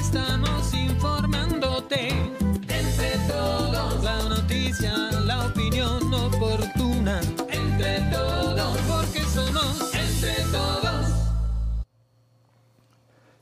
Estamos informándote. Entre todos. La noticia, la opinión oportuna. Entre todos. Porque somos entre todos.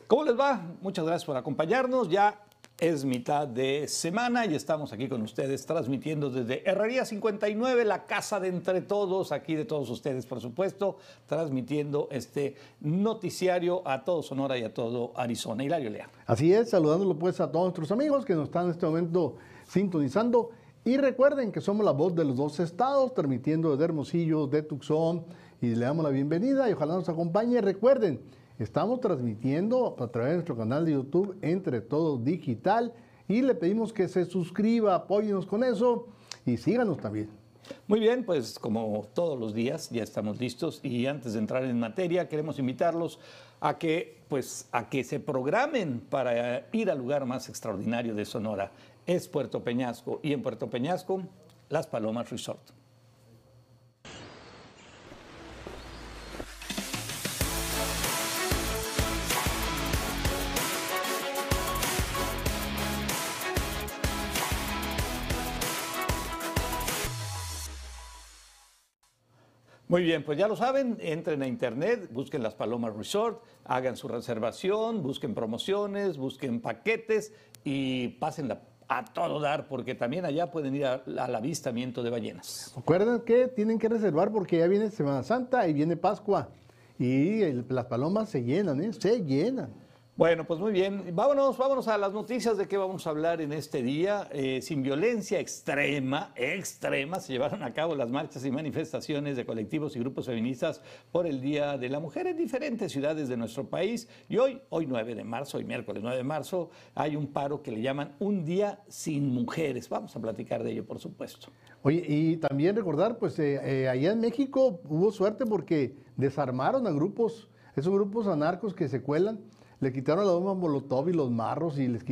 ¿Cómo les va? Muchas gracias por acompañarnos. Ya es mitad de semana y estamos aquí con ustedes transmitiendo desde Herrería 59, la casa de entre todos, aquí de todos ustedes, por supuesto, transmitiendo este noticiario a todo Sonora y a todo Arizona. Hilario Lea. Así es, saludándolo pues a todos nuestros amigos que nos están en este momento sintonizando. Y recuerden que somos la voz de los dos estados, transmitiendo desde Hermosillo, de Tucson, y le damos la bienvenida y ojalá nos acompañe. Recuerden, estamos transmitiendo a través de nuestro canal de YouTube Entre Todos Digital y le pedimos que se suscriba, apóyenos con eso y síganos también. Muy bien, pues como todos los días ya estamos listos y antes de entrar en materia queremos invitarlos a que pues a que se programen para ir al lugar más extraordinario de Sonora. Es Puerto Peñasco y en Puerto Peñasco Las Palomas Resort. Muy bien, pues ya lo saben, entren a internet, busquen las Palomas Resort, hagan su reservación, busquen promociones, busquen paquetes y pasen a todo dar, porque también allá pueden ir a- al avistamiento de ballenas. Recuerden que tienen que reservar porque ya viene Semana Santa y viene Pascua y las palomas se llenan, ¿eh? Se llenan. Bueno, pues muy bien. Vámonos, vámonos a las noticias de qué vamos a hablar en este día. Eh, sin violencia extrema, extrema, se llevaron a cabo las marchas y manifestaciones de colectivos y grupos feministas por el Día de la Mujer en diferentes ciudades de nuestro país. Y hoy, hoy 9 de marzo, hoy miércoles 9 de marzo, hay un paro que le llaman Un Día Sin Mujeres. Vamos a platicar de ello, por supuesto. Oye, y también recordar, pues eh, eh, allá en México hubo suerte porque desarmaron a grupos, esos grupos anarcos que se cuelan, le quitaron la bomba molotov y los marros y les,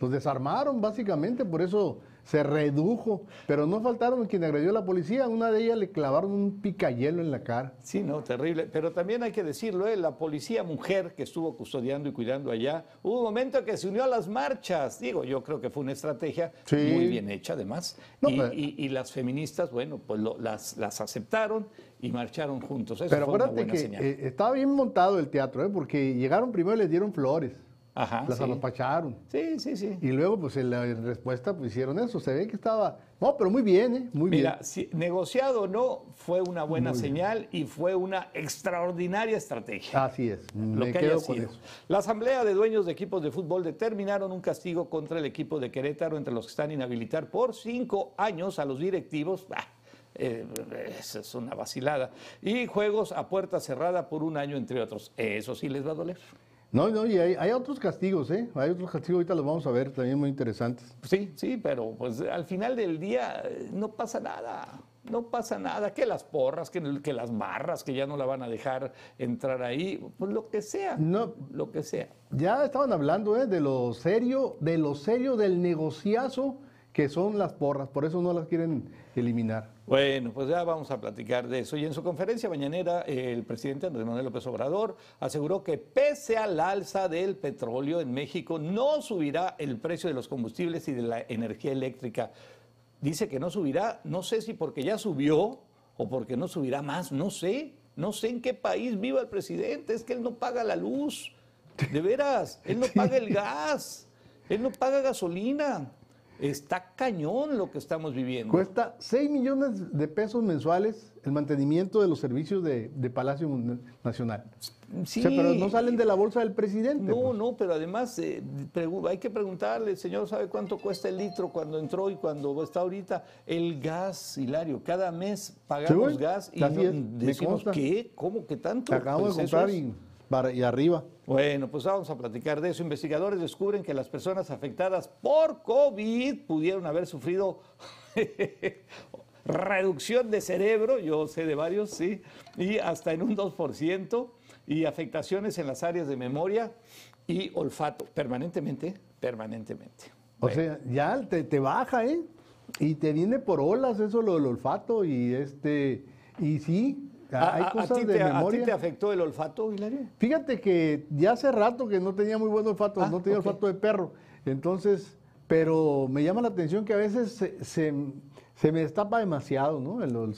los desarmaron básicamente, por eso se redujo. Pero no faltaron quien agredió a la policía, una de ellas le clavaron un picayelo en la cara. Sí, no, terrible. Pero también hay que decirlo, ¿eh? la policía mujer que estuvo custodiando y cuidando allá, hubo un momento que se unió a las marchas. Digo, yo creo que fue una estrategia Sí. muy bien hecha, además. No, y, pero- y- y las feministas, bueno, pues lo- las, las aceptaron y marcharon juntos. Eso Pero fue una acuérdate buena que señal. eh, estaba bien montado el teatro, ¿eh? porque llegaron primero y les dieron flores, Ajá, las sí. sí, sí, sí. Y luego, pues en la respuesta, pues hicieron eso. Se ve que estaba. No, pero muy bien, ¿eh? Muy Mira, bien. si negociado o no, fue una buena señal y fue una extraordinaria estrategia. Así es. lo Me que haya quedo con sido. eso. La Asamblea de Dueños de Equipos de Fútbol determinaron un castigo contra el equipo de Querétaro, entre los que están inhabilitar por cinco años a los directivos. Bah, eh, esa es una vacilada. Y juegos a puerta cerrada por un año, entre otros. Eso sí les va a doler. No, no, y hay, hay otros castigos, ¿eh? Hay otros castigos, ahorita los vamos a ver, también muy interesantes. Sí, sí, pero pues al final del día eh, no pasa nada. No pasa nada, que las porras, que, que las barras, que ya no la van a dejar entrar ahí, pues lo que sea, No. lo que sea. Ya estaban hablando, ¿eh? De lo serio, de lo serio del negociazo que son las porras, por eso no las quieren eliminar. Bueno, pues ya vamos a platicar de eso. Y en su conferencia mañanera, el presidente Andrés Manuel López Obrador aseguró que pese al alza del petróleo en México, no subirá el precio de los combustibles y de la energía eléctrica. Dice que no subirá, no sé si porque ya subió o porque no subirá más, no sé. No sé en qué país viva el presidente, es que él no paga la luz. De veras, él no paga el gas, él no paga gasolina. Está cañón lo que estamos viviendo. Cuesta 6 millones de pesos mensuales el mantenimiento de los servicios de, de Palacio Nacional. Sí. O sea, pero no salen de la bolsa del presidente. No, pues. no, pero además eh, hay que preguntarle, señor, ¿sabe cuánto cuesta el litro cuando entró y cuando está ahorita? El gas, Hilario, cada mes pagamos Sí, gas y no- decimos. ¿qué? ¿Cómo que tanto? Pues de eso comprar y, y arriba. Bueno, pues vamos a platicar de eso. Investigadores descubren que las personas afectadas por COVID pudieron haber sufrido reducción de cerebro, yo sé de varios, sí, y hasta en un 2%, y afectaciones en las áreas de memoria y olfato, permanentemente, permanentemente. O sea, ya te, te baja, ¿eh? Y te viene por olas eso lo del olfato y este y sí, ¿A, hay a- a cosas ti de te, a ti memoria. te afectó el olfato, Hilario? Fíjate que ya hace rato que no tenía muy buen olfato, Ah, no tenía ok. olfato de perro. Entonces, pero me llama la atención que a veces se, se- se me destapa demasiado, ¿no? El o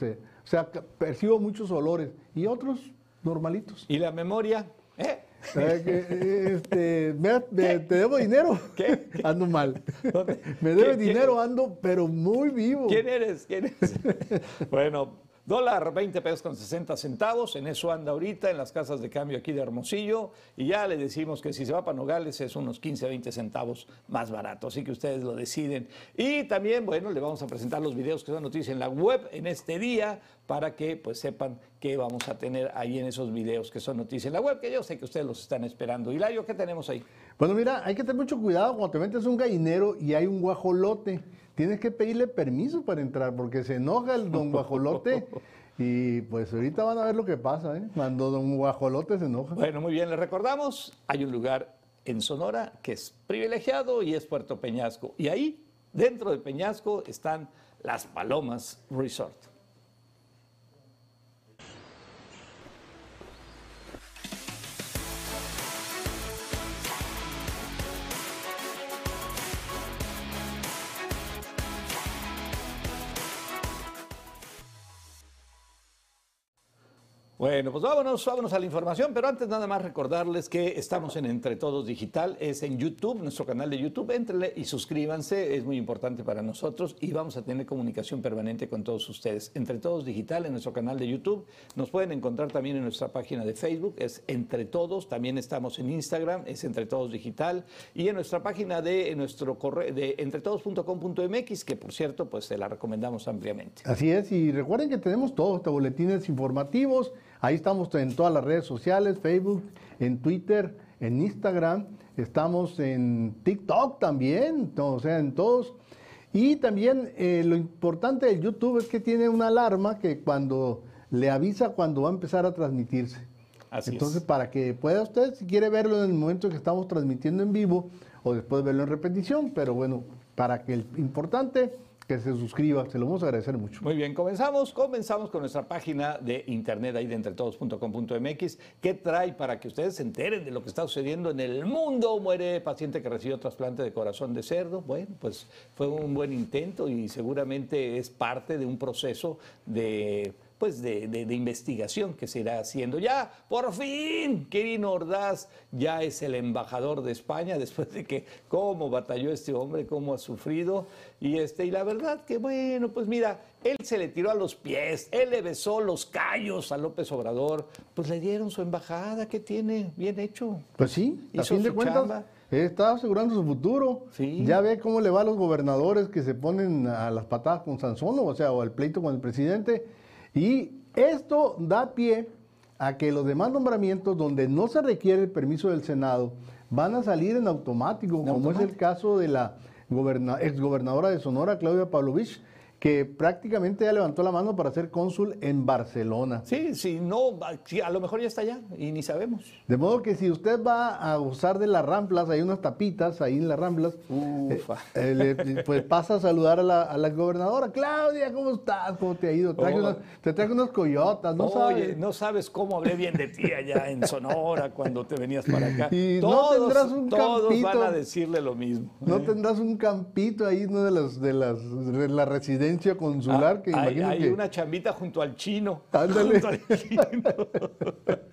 sea, percibo muchos olores y otros normalitos. ¿Y la memoria? ¿Eh? Eh, este, me- me- ¿Te debo dinero? ¿Qué? Ando mal. ¿Dónde? Me debe ¿Quién- quién- dinero, ando, pero muy vivo. ¿Quién eres? ¿Quién eres? bueno, dólar 20 pesos con 60 centavos, en eso anda ahorita en las casas de cambio aquí de Hermosillo y ya le decimos que si se va para Nogales es unos 15, 20 centavos más barato, así que ustedes lo deciden. Y también, bueno, le vamos a presentar los videos que son noticias en la web en este día para que pues sepan qué vamos a tener ahí en esos videos que son noticias en la web, que yo sé que ustedes los están esperando. Hilario, ¿qué tenemos ahí? Bueno, mira, hay que tener mucho cuidado cuando te metes un gallinero y hay un guajolote. Tienes que pedirle permiso para entrar porque se enoja el don guajolote. Y pues ahorita van a ver lo que pasa, ¿eh? Cuando don guajolote se enoja. Bueno, muy bien, les recordamos, hay un lugar en Sonora que es privilegiado y es Puerto Peñasco. Y ahí, dentro de Peñasco, están las Palomas Resort. Bueno, pues vámonos, vámonos a la información, pero antes nada más recordarles que estamos en Entre Todos Digital, es en YouTube, nuestro canal de YouTube, entrenle y suscríbanse, es muy importante para nosotros y vamos a tener comunicación permanente con todos ustedes. Entre Todos Digital en nuestro canal de YouTube, nos pueden encontrar también en nuestra página de Facebook, es Entre Todos, también estamos en Instagram, es Entre Todos Digital y en nuestra página de en nuestro correo de entretodos.com.mx, que por cierto, pues se la recomendamos ampliamente. Así es, y recuerden que tenemos todos estos boletines informativos. Ahí estamos en todas las redes sociales, Facebook, en Twitter, en Instagram. Estamos en TikTok también, o sea, en todos. Y también eh, lo importante de YouTube es que tiene una alarma que cuando le avisa cuando va a empezar a transmitirse. Así Entonces, es. para que pueda usted, si quiere verlo en el momento que estamos transmitiendo en vivo o después verlo en repetición, pero bueno, para que el importante que se suscriba, se lo vamos a agradecer mucho. Muy bien, comenzamos. Comenzamos con nuestra página de internet ahí de entretodos.com.mx. ¿Qué trae para que ustedes se enteren de lo que está sucediendo en el mundo? Muere paciente que recibió trasplante de corazón de cerdo. Bueno, pues fue un buen intento y seguramente es parte de un proceso de pues de, de- de investigación que se irá haciendo. Ya, por fin, Quirino Ordaz ya es el embajador de España después de que cómo batalló este hombre, cómo ha sufrido. Y, este, y la verdad que bueno, pues mira, él se le tiró a los pies, él le besó los callos a López Obrador, pues le dieron su embajada, ¿qué tiene? Bien hecho. Pues sí, a fin de cuentas, chamba. está asegurando su futuro. Sí. Ya ve cómo le va a los gobernadores que se ponen a las patadas con Sansón, o sea, o al pleito con el presidente. Y esto da pie a que los demás nombramientos donde no se requiere el permiso del Senado van a salir en automático, como es el caso de la goberna- exgobernadora de Sonora, Claudia Pavlovich, que prácticamente ya levantó la mano para ser cónsul en Barcelona. Sí, sí, no, sí, a lo mejor ya está allá y ni sabemos. De modo que si usted va a usar de las ramplas, hay unas tapitas ahí en las ramplas, Ufa. eh, le- pues pasa a saludar a la, a la gobernadora. Claudia, ¿cómo estás? ¿Cómo te ha ido? Traje Oh. unas- te traje unas coyotas, ¿no Oye, sabes? no sabes cómo hablé bien de ti allá en Sonora cuando te venías para acá. Y no tendrás un todos campito. van a decirle lo mismo. ¿No ¿eh? tendrás un campito ahí, no de las de las de la consular Ah, que hay, hay que una chambita junto al chino. Ándale. Junto al chino.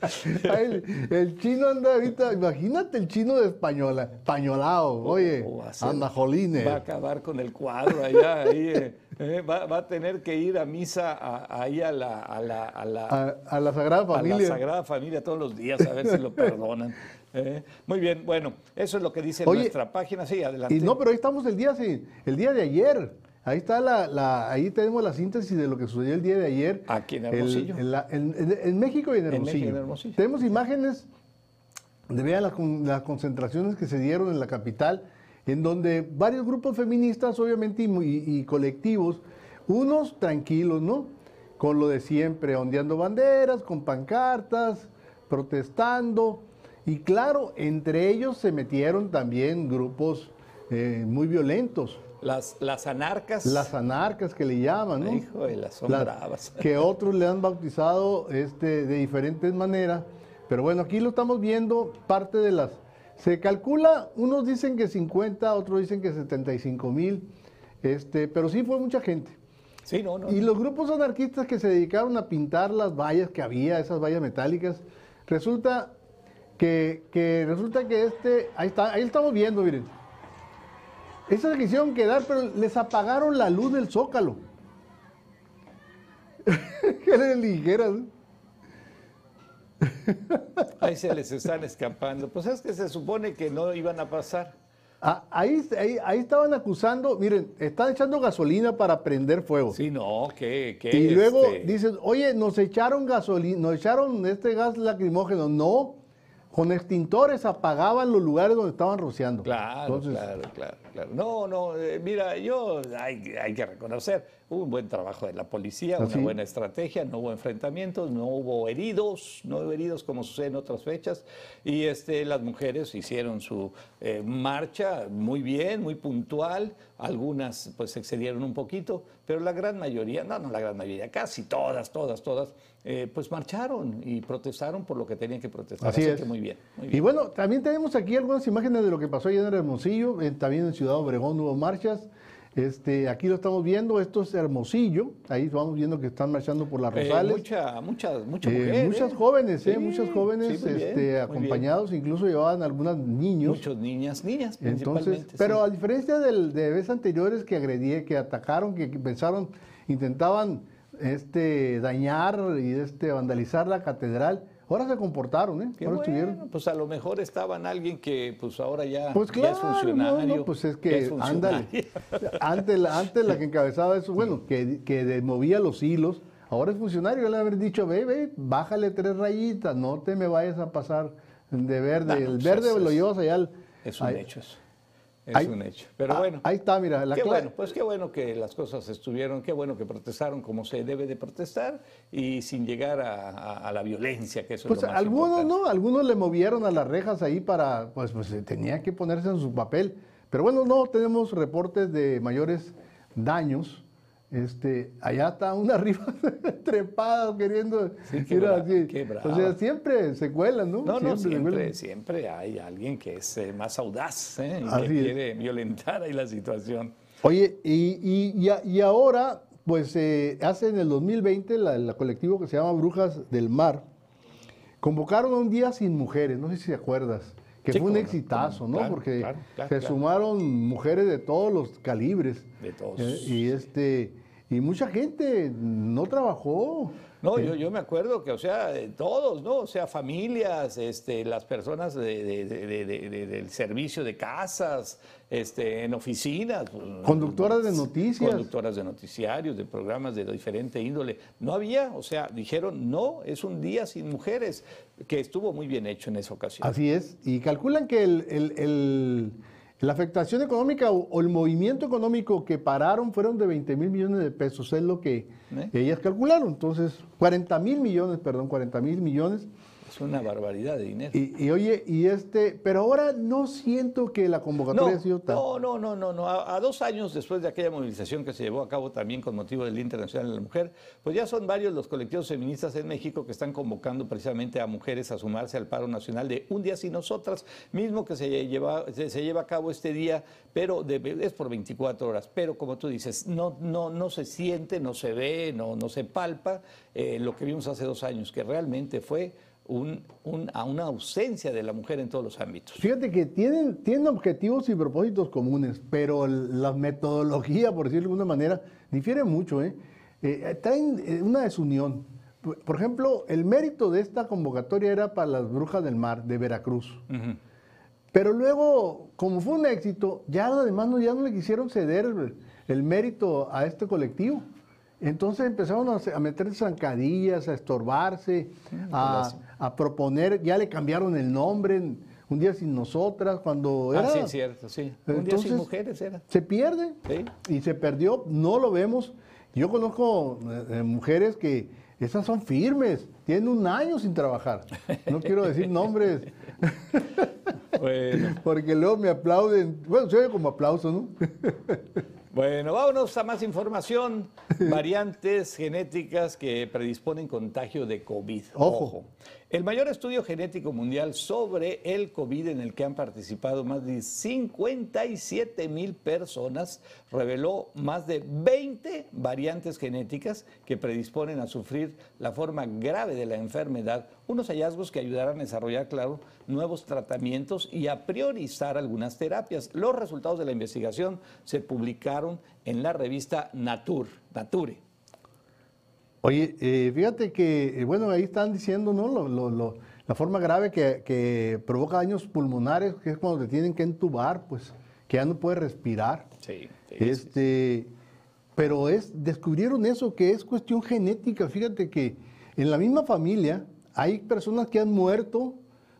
Ay, el, el chino anda ahorita, imagínate el chino de española, españolao, oye, Oh, va a ser- anda jolines. Va a acabar con el cuadro allá. ahí, eh, eh, va, va a tener que ir a misa a- ahí a la, a la, a la- A, a la Sagrada a Familia. la Sagrada Familia todos los días a ver si lo perdonan. ¿eh? Muy bien, bueno, eso es lo que dice Oye, nuestra página. Sí, adelante. Y no, pero ahí estamos el día, sí, el día de ayer. Ahí está la, la- ahí tenemos la síntesis de lo que sucedió el día de ayer. Aquí en El- Hermosillo. en, la- en- en- en México y en México Hermosillo. en Hermosillo. Tenemos imágenes de vean las, con- las concentraciones que se dieron en la capital, en donde varios grupos feministas, obviamente, y colectivos, unos tranquilos, ¿no? Con lo de siempre, ondeando banderas, con pancartas, protestando. Y claro, entre ellos se metieron también grupos eh, muy violentos. Las, las anarcas. Las anarcas que le llaman, ¿no? Hijo de las son Las- bravas. que otros le han bautizado este, de diferentes maneras. Pero bueno, aquí lo estamos viendo, parte de las... Se calcula, unos dicen que 50, otros dicen que 75 mil, este, pero sí fue mucha gente. Sí, no, no. Y los grupos anarquistas que se dedicaron a pintar las vallas que había, esas vallas metálicas, resulta que, que resulta que este, ahí está, ahí estamos viendo, miren. Esas quisieron quedar, pero les apagaron la luz del zócalo. que les ligeras. Ahí se les están escapando. Pues es que se supone que no iban a pasar. Ah, ahí, ahí, ahí estaban acusando, miren, están echando gasolina para prender fuego. Sí, no, que. que, Y luego este, dicen, oye, nos echaron gasolina, nos echaron este gas lacrimógeno. No, con extintores apagaban los lugares donde estaban rociando. Claro, Entonces, claro, claro, claro. No, no, eh, mira, yo hay, hay que reconocer, hubo un buen trabajo de la policía, Así. una buena estrategia, no hubo enfrentamientos, no hubo heridos, no hubo heridos como sucede en otras fechas, y este, las mujeres hicieron su eh, marcha muy bien, muy puntual, algunas pues excedieron un poquito, pero la gran mayoría, no, no la gran mayoría, casi todas, todas, todas, eh, pues marcharon y protestaron por lo que tenían que protestar. Así es. que muy bien, muy Y bien. bueno, también tenemos aquí algunas imágenes de lo que pasó allá en Hermosillo, eh, también en Ciudad Obregón hubo marchas. Este, aquí lo estamos viendo, esto es Hermosillo, ahí vamos viendo que están marchando por las Eh, Rosales. mucha, mucha, mucha Eh, mujer, muchas ¿eh? jóvenes, eh, muchas jóvenes sí, muy bien, este, bien. acompañados, incluso llevaban algunas niños. Muchos niñas, niñas Entonces, principalmente. pero sí. a diferencia del, de veces anteriores que agredí, que atacaron, que pensaron, intentaban este, dañar y este, vandalizar la catedral, ahora se comportaron, ¿eh? Qué ahora bueno, estuvieron. pues a lo mejor estaban alguien que pues ahora ya, Pues ya claro, es no, funcionario. no, pues es que, ándale. Antes, la- antes la que encabezaba eso, bueno, que, que movía los hilos, ahora es funcionario, le haber dicho, ve, ve, bájale tres rayitas, no te me vayas a pasar de verde. No, el pues verde es- lo es- llevas allá al... Es un hecho eso. Es Ahí- un hecho. Pero Ah, bueno. Ahí está, mira, la qué bueno, pues qué bueno que las cosas estuvieron, qué bueno que protestaron como se debe de protestar y sin llegar a, a- a la violencia, que eso Pues es lo más algunos importante. no, algunos le movieron a las rejas ahí para, pues, pues eh, tenía que ponerse en su papel. Pero bueno, no tenemos reportes de mayores daños. Este, allá está una arriba trepada queriendo Sí, qué ir así. qué O sea, siempre se cuelan, ¿no? No, no, siempre, siempre hay alguien que es eh, más audaz ¿eh? y Así que es. quiere violentar ahí la situación. Oye, y, y- y a- y ahora, pues eh, hace en el 2020 la, la colectivo que se llama Brujas del Mar, convocaron a un día sin mujeres, no sé si te acuerdas, que fue un exitazo, no, Porque claro, claro, se sumaron mujeres de todos los calibres. De todos. Eh, y este y mucha gente no trabajó. No, yo, yo me acuerdo que, o sea, todos, ¿no? O sea, familias, este, las personas de- de- de- de- de- de- del servicio de casas, este, en oficinas. pues, Conductoras de noticias. Conductoras de noticiarios, de programas de diferente índole. No había, o sea, dijeron, no, es un día sin mujeres, que estuvo muy bien hecho en esa ocasión. Así es. Y calculan que el- el- el- la afectación económica o, el movimiento económico que pararon fueron de 20 mil millones de pesos, es lo que ¿Eh? ellas calcularon. Entonces, 40 mil millones, perdón, 40 mil millones. Es una barbaridad de dinero. Y, y oye, y este, pero ahora no siento que la convocatoria No, ha sido tan... no, no, no, no, no. A, a dos años después de aquella movilización que se llevó a cabo también con motivo del Día Internacional de la Mujer, pues ya son varios los colectivos feministas en México que están convocando precisamente a mujeres a sumarse al paro nacional de Un Día Sin Nosotras, mismo que se lleva, se, se lleva a cabo este día, pero de- es por 24 horas. Pero como tú dices, no, no, no se siente, no se ve, no, no se palpa eh, lo que vimos hace dos años, que realmente fue un- un- a una ausencia de la mujer en todos los ámbitos. Fíjate que tienen, tienen objetivos y propósitos comunes, pero la metodología, por decirlo de alguna manera, difiere mucho. ¿eh? Eh, traen eh, una desunión. Por ejemplo, el mérito de esta convocatoria era para las brujas del mar de Veracruz. Pero luego, como fue un éxito, ya los demás no, ya no le quisieron ceder el, mérito a este colectivo. Entonces empezaron a, meter zancadillas, a estorbarse, a, a proponer, ya le cambiaron el nombre, un día sin nosotras, cuando era... Ah, sí, cierto, sí. Un día Entonces, sin mujeres era. Se pierde Sí. y se perdió, no lo vemos. Yo conozco eh, eh, mujeres que esas son firmes, tienen un año sin trabajar. No quiero decir nombres. Bueno, Porque luego me aplauden. Bueno, se oye como aplauso, ¿no? Bueno, vámonos a más información. Variantes genéticas que predisponen contagio de COVID. Ojo. El mayor estudio genético mundial sobre el COVID en el que han participado más de 57 mil personas reveló más de 20 variantes genéticas que predisponen a sufrir la forma grave de la enfermedad, unos hallazgos que ayudarán a desarrollar, claro, nuevos tratamientos y a priorizar algunas terapias. Los resultados de la investigación se publicaron en la revista Nature. Nature. Oye, eh, fíjate que, eh, bueno, ahí están diciendo, ¿no? Lo, lo, lo, la forma grave que, que, provoca daños pulmonares, que es cuando te tienen que entubar, pues, que ya no puedes respirar. Sí. sí este, sí. Pero es, descubrieron eso, que es cuestión genética. Fíjate que en la misma familia hay personas que han muerto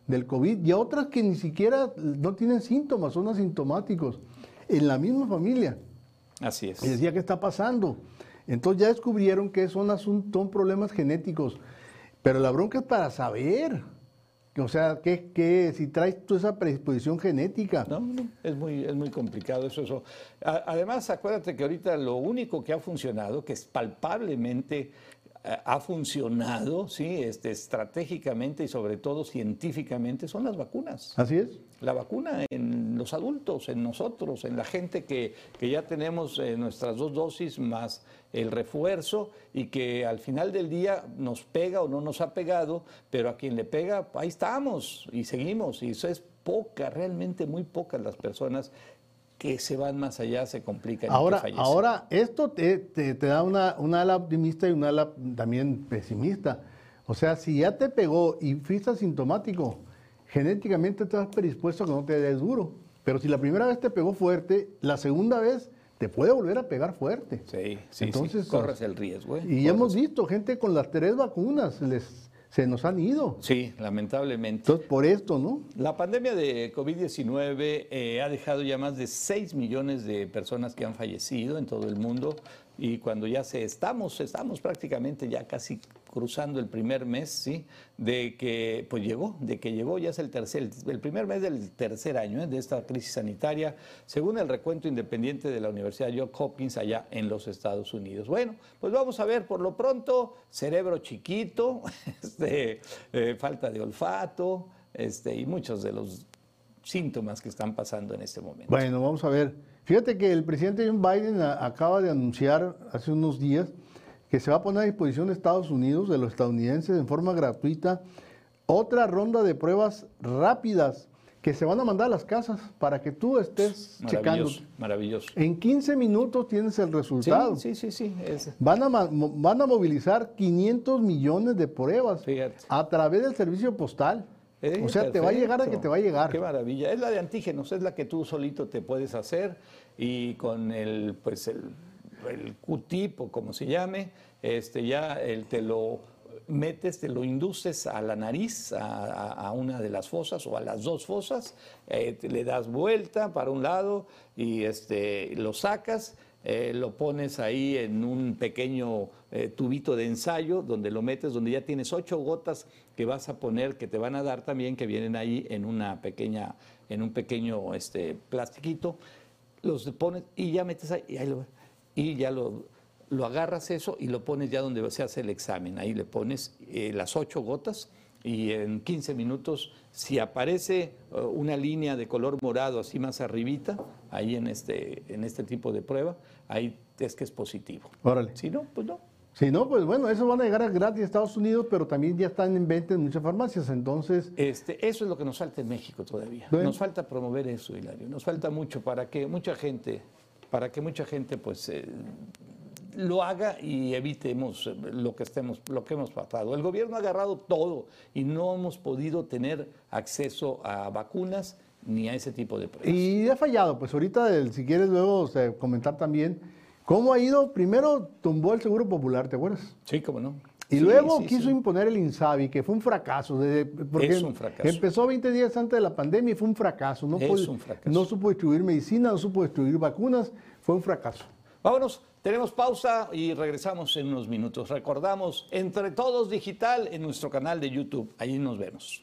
del COVID y otras que ni siquiera no tienen síntomas, son asintomáticos. En la misma familia. Así es. Y decía, ¿qué está pasando? Entonces ya descubrieron que son, son problemas genéticos. Pero la bronca es para saber. O sea, que, que si traes tú esa predisposición genética. No, no, es muy, es muy complicado eso, eso. Además, acuérdate que ahorita lo único que ha funcionado, que es palpablemente ha funcionado, sí, este, estratégicamente y sobre todo científicamente, son las vacunas. Así es. La vacuna en los adultos, en nosotros, en la gente que, que ya tenemos eh, nuestras dos dosis más el refuerzo y que al final del día nos pega o no nos ha pegado, pero a quien le pega, ahí estamos y seguimos. Y eso es poca, realmente muy pocas las personas que se van más allá, se complican. Ahora, y ahora esto te, te, te da una, una, ala optimista y una ala también pesimista. O sea, si ya te pegó y fuiste asintomático, genéticamente estás predispuesto a que no te des duro. Pero si la primera vez te pegó fuerte, la segunda vez te puede volver a pegar fuerte. Sí, sí, Entonces, sí. corres el riesgo. ¿eh? Y corres. hemos visto gente con las tres vacunas, les, se nos han ido. Sí, lamentablemente. Entonces, por esto, ¿no? La pandemia de COVID-19 eh, ha dejado ya más de 6 millones de personas que han fallecido en todo el mundo y cuando ya se estamos, estamos prácticamente ya casi cruzando el primer mes, ¿sí? De que pues llegó, de que llegó ya es el tercer, el primer mes del tercer año ¿eh? de esta crisis sanitaria, según el recuento independiente de la Universidad Johns Hopkins allá en los Estados Unidos. Bueno, pues vamos a ver por lo pronto, cerebro chiquito, este, eh, falta de olfato, este, y muchos de los síntomas que están pasando en este momento. Bueno, vamos a ver. Fíjate que el presidente John Biden acaba de anunciar hace unos días que se va a poner a disposición de Estados Unidos, de los estadounidenses, en forma gratuita, otra ronda de pruebas rápidas que se van a mandar a las casas para que tú estés checando. Maravilloso. En 15 minutos tienes el resultado. Sí, sí, sí. sí es. Van, a, van a movilizar 500 millones de pruebas Fíjate. a través del servicio postal. Eh, o sea, perfecto. te va a llegar a que te va a llegar. Qué maravilla. Es la de antígenos, es la que tú solito te puedes hacer y con el, pues el, el Q-tip o como se llame, este, ya el, te lo metes, te lo induces a la nariz, a, a, a, una de las fosas o a las dos fosas, eh, le das vuelta para un lado y este, lo sacas. Eh, lo pones ahí en un pequeño eh, tubito de ensayo donde lo metes, donde ya tienes ocho gotas que vas a poner, que te van a dar también, que vienen ahí en una pequeña, en un pequeño este, plastiquito, los pones y ya metes ahí, y, lo, y ya lo, lo, agarras eso y lo pones ya donde se hace el examen. Ahí le pones eh, las ocho gotas y en 15 minutos, si aparece uh, una línea de color morado así más arribita, ahí en este, en este tipo de prueba, ahí es que es positivo. Órale. Si no, pues no. Si no, pues bueno, eso van a llegar gratis a Estados Unidos, pero también ya están en venta en muchas farmacias, entonces... Este, eso es lo que nos falta en México todavía. Bueno. Nos falta promover eso, Hilario. Nos falta mucho para que mucha gente, para que mucha gente, pues... Eh, lo haga y evitemos lo que estemos, lo que hemos pasado. El gobierno ha agarrado todo y no hemos podido tener acceso a vacunas ni a ese tipo de pruebas. Y ha fallado, pues ahorita, si quieres luego o sea, comentar también cómo ha ido, primero tumbó el Seguro Popular, ¿te acuerdas? Sí, cómo no. Y sí, luego sí, quiso sí. imponer el INSABI, que fue un fracaso. Desde, porque es un fracaso. Empezó 20 días antes de la pandemia y fue un fracaso. No, es puede, un fracaso. no supo distribuir medicina, no supo distribuir vacunas, fue un fracaso. Vámonos, tenemos pausa y regresamos en unos minutos. Recordamos, entre todos digital en nuestro canal de YouTube. Allí nos vemos.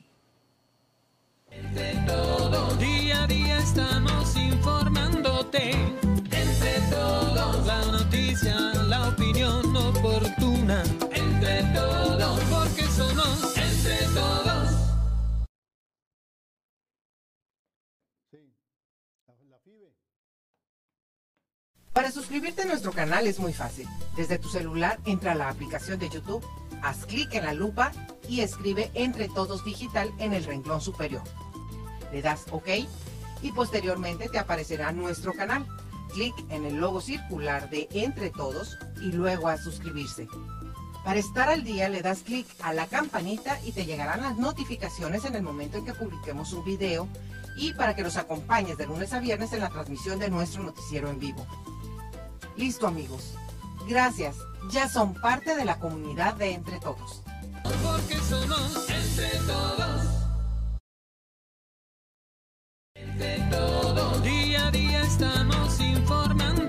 Entre todos, día a día estamos informándote. Entre todos, la noticia, la opinión oportuna. Entre todos, porque somos entre todos. Sí, la FIBE. Para suscribirte a nuestro canal es muy fácil. Desde tu celular entra a la aplicación de YouTube, haz clic en la lupa y escribe Entre Todos Digital en el renglón superior. Le das OK y posteriormente te aparecerá nuestro canal. Clic en el logo circular de Entre Todos y luego a suscribirse. Para estar al día le das clic a la campanita y te llegarán las notificaciones en el momento en que publiquemos un video y para que nos acompañes de lunes a viernes en la transmisión de nuestro noticiero en vivo. Listo amigos. Gracias. Ya son parte de la comunidad de Entre Todos. Porque somos entre todos. Entre todos. Día a día estamos informándote.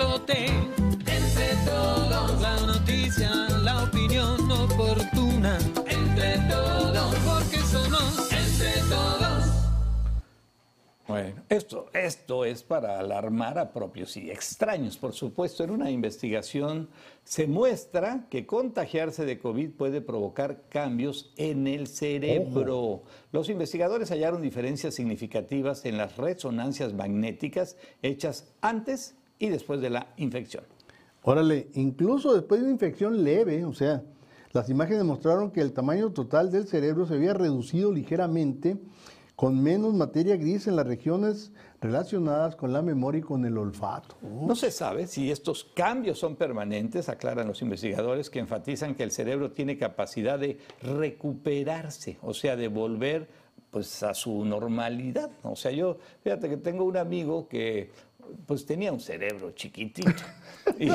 Bueno, esto, esto es para alarmar a propios y extraños. Por supuesto, en una investigación se muestra que contagiarse de COVID puede provocar cambios en el cerebro. Los investigadores hallaron diferencias significativas en las resonancias magnéticas hechas antes y después de la infección. Órale, incluso después de una infección leve, o sea, las imágenes mostraron que el tamaño total del cerebro se había reducido ligeramente con menos materia gris en las regiones relacionadas con la memoria y con el olfato. No se sabe si estos cambios son permanentes, aclaran los investigadores que enfatizan que el cerebro tiene capacidad de recuperarse, o sea, de volver pues a su normalidad. O sea, yo, fíjate que tengo un amigo que pues tenía un cerebro chiquitito y,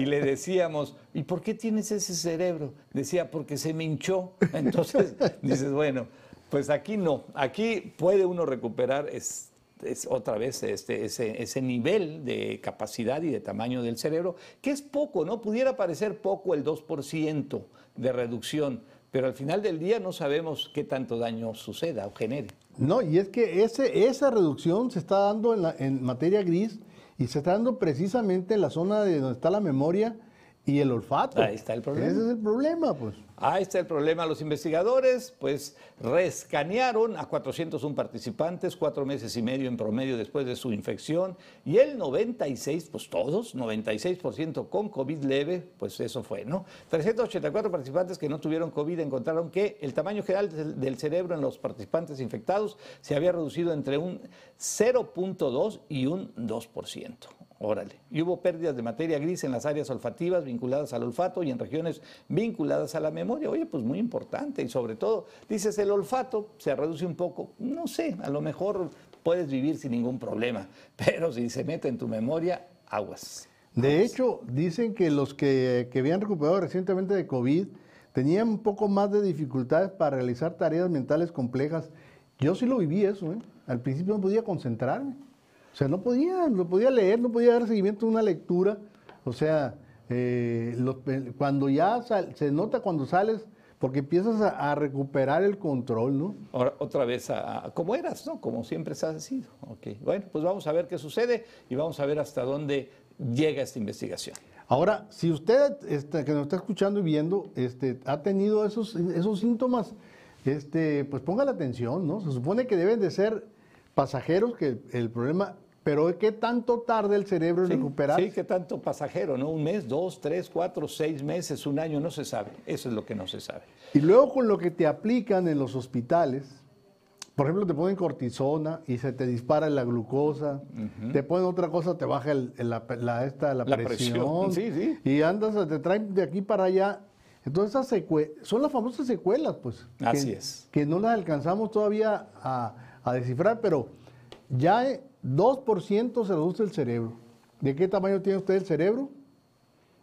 y le decíamos, ¿y por qué tienes ese cerebro? Decía, porque se me hinchó. Entonces dices, bueno, pues aquí no, aquí puede uno recuperar es, es otra vez este, ese, ese nivel de capacidad y de tamaño del cerebro, que es poco, ¿no? Pudiera parecer poco el 2% de reducción, pero al final del día no sabemos qué tanto daño suceda o genere. No, y es que ese, esa reducción se está dando en, la, en materia gris y se está dando precisamente en la zona de donde está la memoria y el olfato. Ahí está el problema. Ese es el problema, pues. Ahí está el problema. Los investigadores, pues, rescanearon a 401 participantes, cuatro meses y medio en promedio después de su infección, y el 96, pues todos, 96% con COVID leve, pues eso fue, ¿no? 384 participantes que no tuvieron COVID encontraron que el tamaño general del, cerebro en los participantes infectados se había reducido entre un 0.2 y un 2%. Órale. Y hubo pérdidas de materia gris en las áreas olfativas vinculadas al olfato y en regiones vinculadas a la memoria. Oye, pues muy importante. Y sobre todo, dices, el olfato se reduce un poco. No sé, a lo mejor puedes vivir sin ningún problema. Pero si se mete en tu memoria, aguas. De hecho, dicen que los que, que habían recuperado recientemente de COVID tenían un poco más de dificultades para realizar tareas mentales complejas. Yo sí lo viví eso, ¿eh? Al principio no podía concentrarme. O sea, no podía, no podía leer, no podía dar seguimiento a una lectura. O sea, eh, lo- cuando ya sal- se nota cuando sales, porque empiezas a, a recuperar el control, ¿no? Ahora, otra vez a, a como eras, ¿no? Como siempre has sido. Ok. Bueno, pues vamos a ver qué sucede y vamos a ver hasta dónde llega esta investigación. Ahora, si usted este, que nos está escuchando y viendo este, ha tenido esos, esos síntomas, este, pues ponga la atención, ¿no? Se supone que deben de ser pasajeros, que el, el problema, pero ¿qué tanto tarda el cerebro en Sí, recuperarse? Sí, qué tanto pasajero, ¿no? Un mes, dos, tres, cuatro, seis meses, un año, no se sabe. Eso es lo que no se sabe. Y luego con lo que te aplican en los hospitales, por ejemplo, te ponen cortisona y se te dispara la glucosa, te ponen otra cosa, te baja el- el- la, la- esta, la La presión, presión, sí, sí. y andas, te traen de aquí para allá. Entonces, esas son las famosas secuelas, pues. Así que- es. Que no las alcanzamos todavía a, a descifrar, pero ya eh, 2% se reduce el cerebro. ¿De qué tamaño tiene usted el cerebro?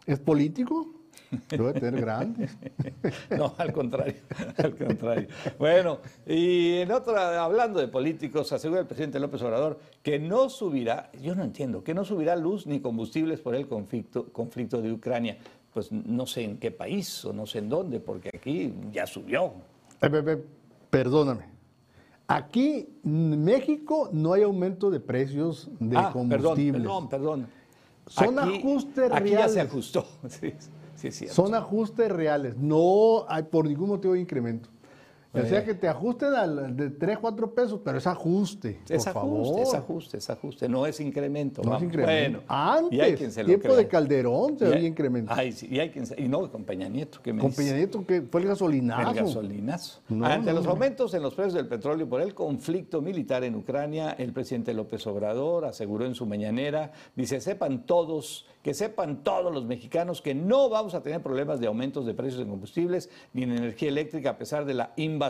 ¿Es político? Debe tener grande. No, al contrario, al contrario. Bueno, y en otra, hablando de políticos, asegura el presidente López Obrador que no subirá, yo no entiendo, que no subirá luz ni combustibles por el conflicto, conflicto de Ucrania. Pues no sé en qué país o no sé en dónde, porque aquí ya subió. Eh, pe- pe- Perdóname. Aquí en México no hay aumento de precios de ah, perdón, combustibles. perdón, perdón. Son ajustes Aquí ya reales. se ajustó. Sí, sí, es cierto. Son ajustes reales. No hay por ningún motivo de incremento. O sea que te ajusten al, de 3, 4 pesos, pero es ajuste. Es por ajuste, favor. es ajuste, es ajuste, no es incremento. No es incremento. Bueno, y hay Antes, quien se lo tiempo de Calderón se Y hay- había incremento. Ay, sí, y, hay quien se- y no, con Peña Nieto, me Con dice? Peña Nieto, que fue el gasolinazo. El gasolinazo. No, Ante no, los aumentos en los precios del petróleo por el conflicto militar en Ucrania, el presidente López Obrador aseguró en su mañanera, dice, sepan todos, que sepan todos los mexicanos que no vamos a tener problemas de aumentos de precios de combustibles ni en energía eléctrica a pesar de la invasión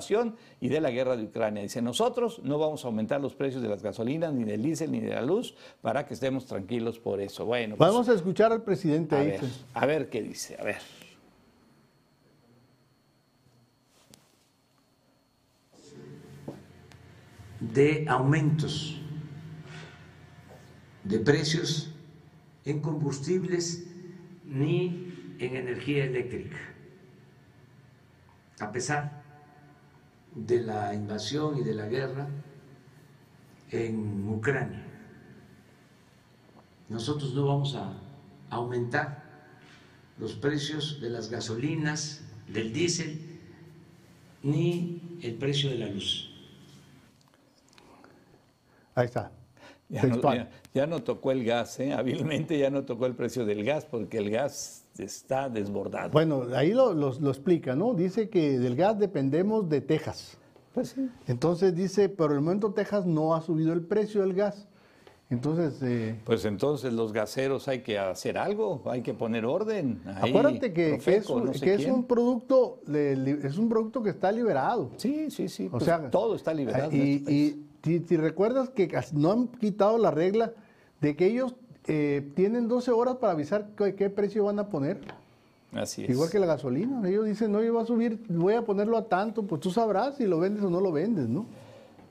y de la guerra de Ucrania. Dice, nosotros no vamos a aumentar los precios de las gasolinas, ni del diésel, ni de la luz, para que estemos tranquilos por eso. Bueno, pues, Vamos a escuchar al presidente a ahí. ver, a ver qué dice, a ver. de aumentos de precios en combustibles ni en energía eléctrica. A pesar de la invasión y de la guerra en Ucrania, nosotros no vamos a aumentar los precios de las gasolinas, del diésel, ni el precio de la luz. Ahí está. Ya no, Textual. ya- ya no tocó el gas, ¿eh? hábilmente ya no tocó el precio del gas porque el gas está desbordado. Bueno, ahí lo, lo- lo explica, ¿no? Dice que del gas dependemos de Texas. Pues sí. Entonces dice, pero el momento Texas no ha subido el precio del gas. Entonces, eh, Pues entonces los gaseros hay que hacer algo, hay que poner orden. Ahí, acuérdate que, que es, un, no sé que es quién. un producto, es un producto que está liberado. Sí, sí, sí. O pues sea, todo está liberado. en este país. Si, si recuerdas que no han quitado la regla de que ellos eh, tienen 12 horas para avisar qué, qué precio van a poner. Así es. Igual que la gasolina. Ellos dicen, no, yo voy a subir, voy a ponerlo a tanto, pues tú sabrás si lo vendes o no lo vendes, ¿no?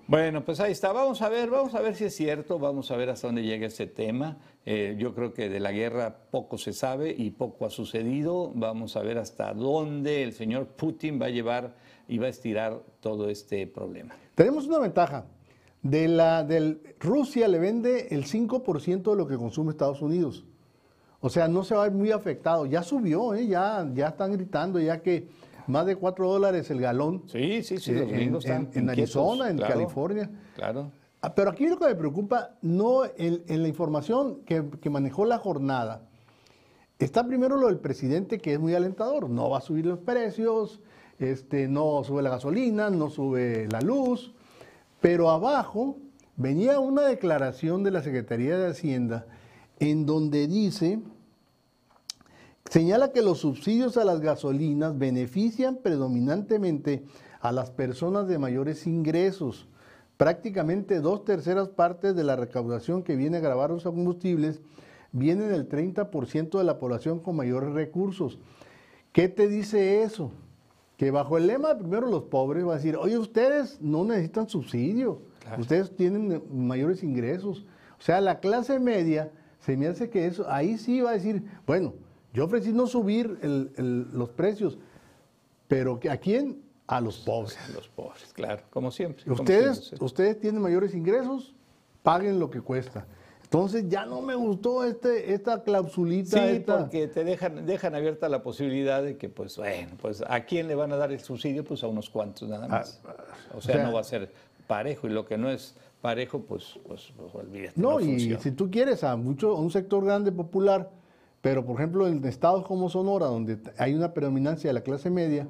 Bueno, pues ahí está. Vamos a ver, vamos a ver si es cierto, vamos a ver hasta dónde llega este tema. Eh, yo creo que de la guerra poco se sabe y poco ha sucedido. Vamos a ver hasta dónde el señor Putin va a llevar y va a estirar todo este problema. Tenemos una ventaja. De la, del, Rusia le vende el 5% de lo que consume Estados Unidos. O sea, no se va a ver muy afectado. Ya subió, ¿eh? ya, ya están gritando ya que más de 4 dólares el galón. Sí, sí, sí, eh, los en, gringos están en- en Arizona, en claro, California. Claro. Ah, Pero aquí lo que me preocupa, no en, en la información que, que manejó la jornada, está primero lo del presidente que es muy alentador, no va a subir los precios, este, no sube la gasolina, no sube la luz, pero abajo venía una declaración de la Secretaría de Hacienda en donde dice, señala que los subsidios a las gasolinas benefician predominantemente a las personas de mayores ingresos. Prácticamente dos terceras partes de la recaudación que viene a grabar los combustibles viene del 30% de la población con mayores recursos. ¿Qué te dice eso? Que bajo el lema primero los pobres va a decir, oye, ustedes no necesitan subsidio, ustedes tienen mayores ingresos. O sea, la clase media, se me hace que eso, ahí sí va a decir, bueno, yo ofrecí no subir el- el- los precios, pero ¿a quién? A los pobres. Los pobres, claro, como siempre. como Ustedes, siempre. ustedes tienen mayores ingresos, paguen lo que cuesta. Entonces ya no me gustó este, esta clausulita. Sí, esta- porque te dejan, dejan abierta la posibilidad de que, pues, bueno, pues, ¿a quién le van a dar el subsidio? Pues a unos cuantos nada más. o, sea, sea- no va a ser parejo, y lo que no es parejo, pues, pues, pues, olvídate. No, No, y si tú quieres a mucho, un sector grande popular, pero por ejemplo en estados como Sonora, donde hay una predominancia de la clase media,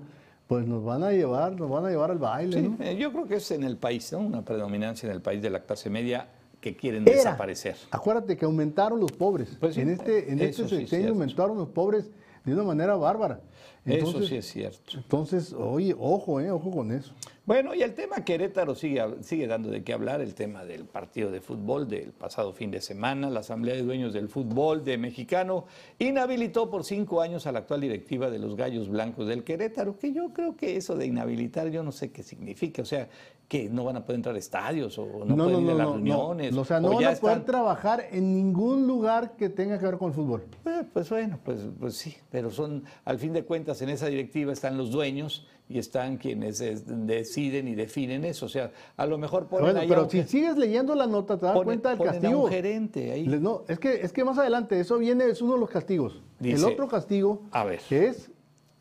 pues nos van a llevar, nos van a llevar al baile, Sí, ¿no? eh, yo creo que es en el país, ¿no? Una predominancia en el país de la clase media que quieren Era. desaparecer. Acuérdate que aumentaron los pobres. Pues en este, en este sí es sexenio aumentaron los pobres de una manera bárbara. eso sí es cierto. Entonces, oye, ojo, eh, ojo con eso. Bueno, y el tema Querétaro sigue, sigue dando de qué hablar, el tema del partido de fútbol del pasado fin de semana. La Asamblea de Dueños del Fútbol de Mexicano inhabilitó por cinco años a la actual directiva de los Gallos Blancos del Querétaro, que yo creo que eso de inhabilitar yo no sé qué significa, o sea, que no van a poder entrar a estadios o no, pueden ir a las reuniones. O sea, no van a poder están- trabajar en ningún lugar que tenga que ver con el fútbol. Eh, Pues bueno, pues, pues sí, pero son, al fin de cuentas, en esa directiva están los dueños y están quienes deciden y definen eso. O sea, a lo mejor ponen Bueno, ahí pero si sigues leyendo la nota, te das ponen- cuenta del ponen a castigo. un gerente ahí. No, es que, es que más adelante, eso viene, es uno de los castigos. el otro castigo A ver. es,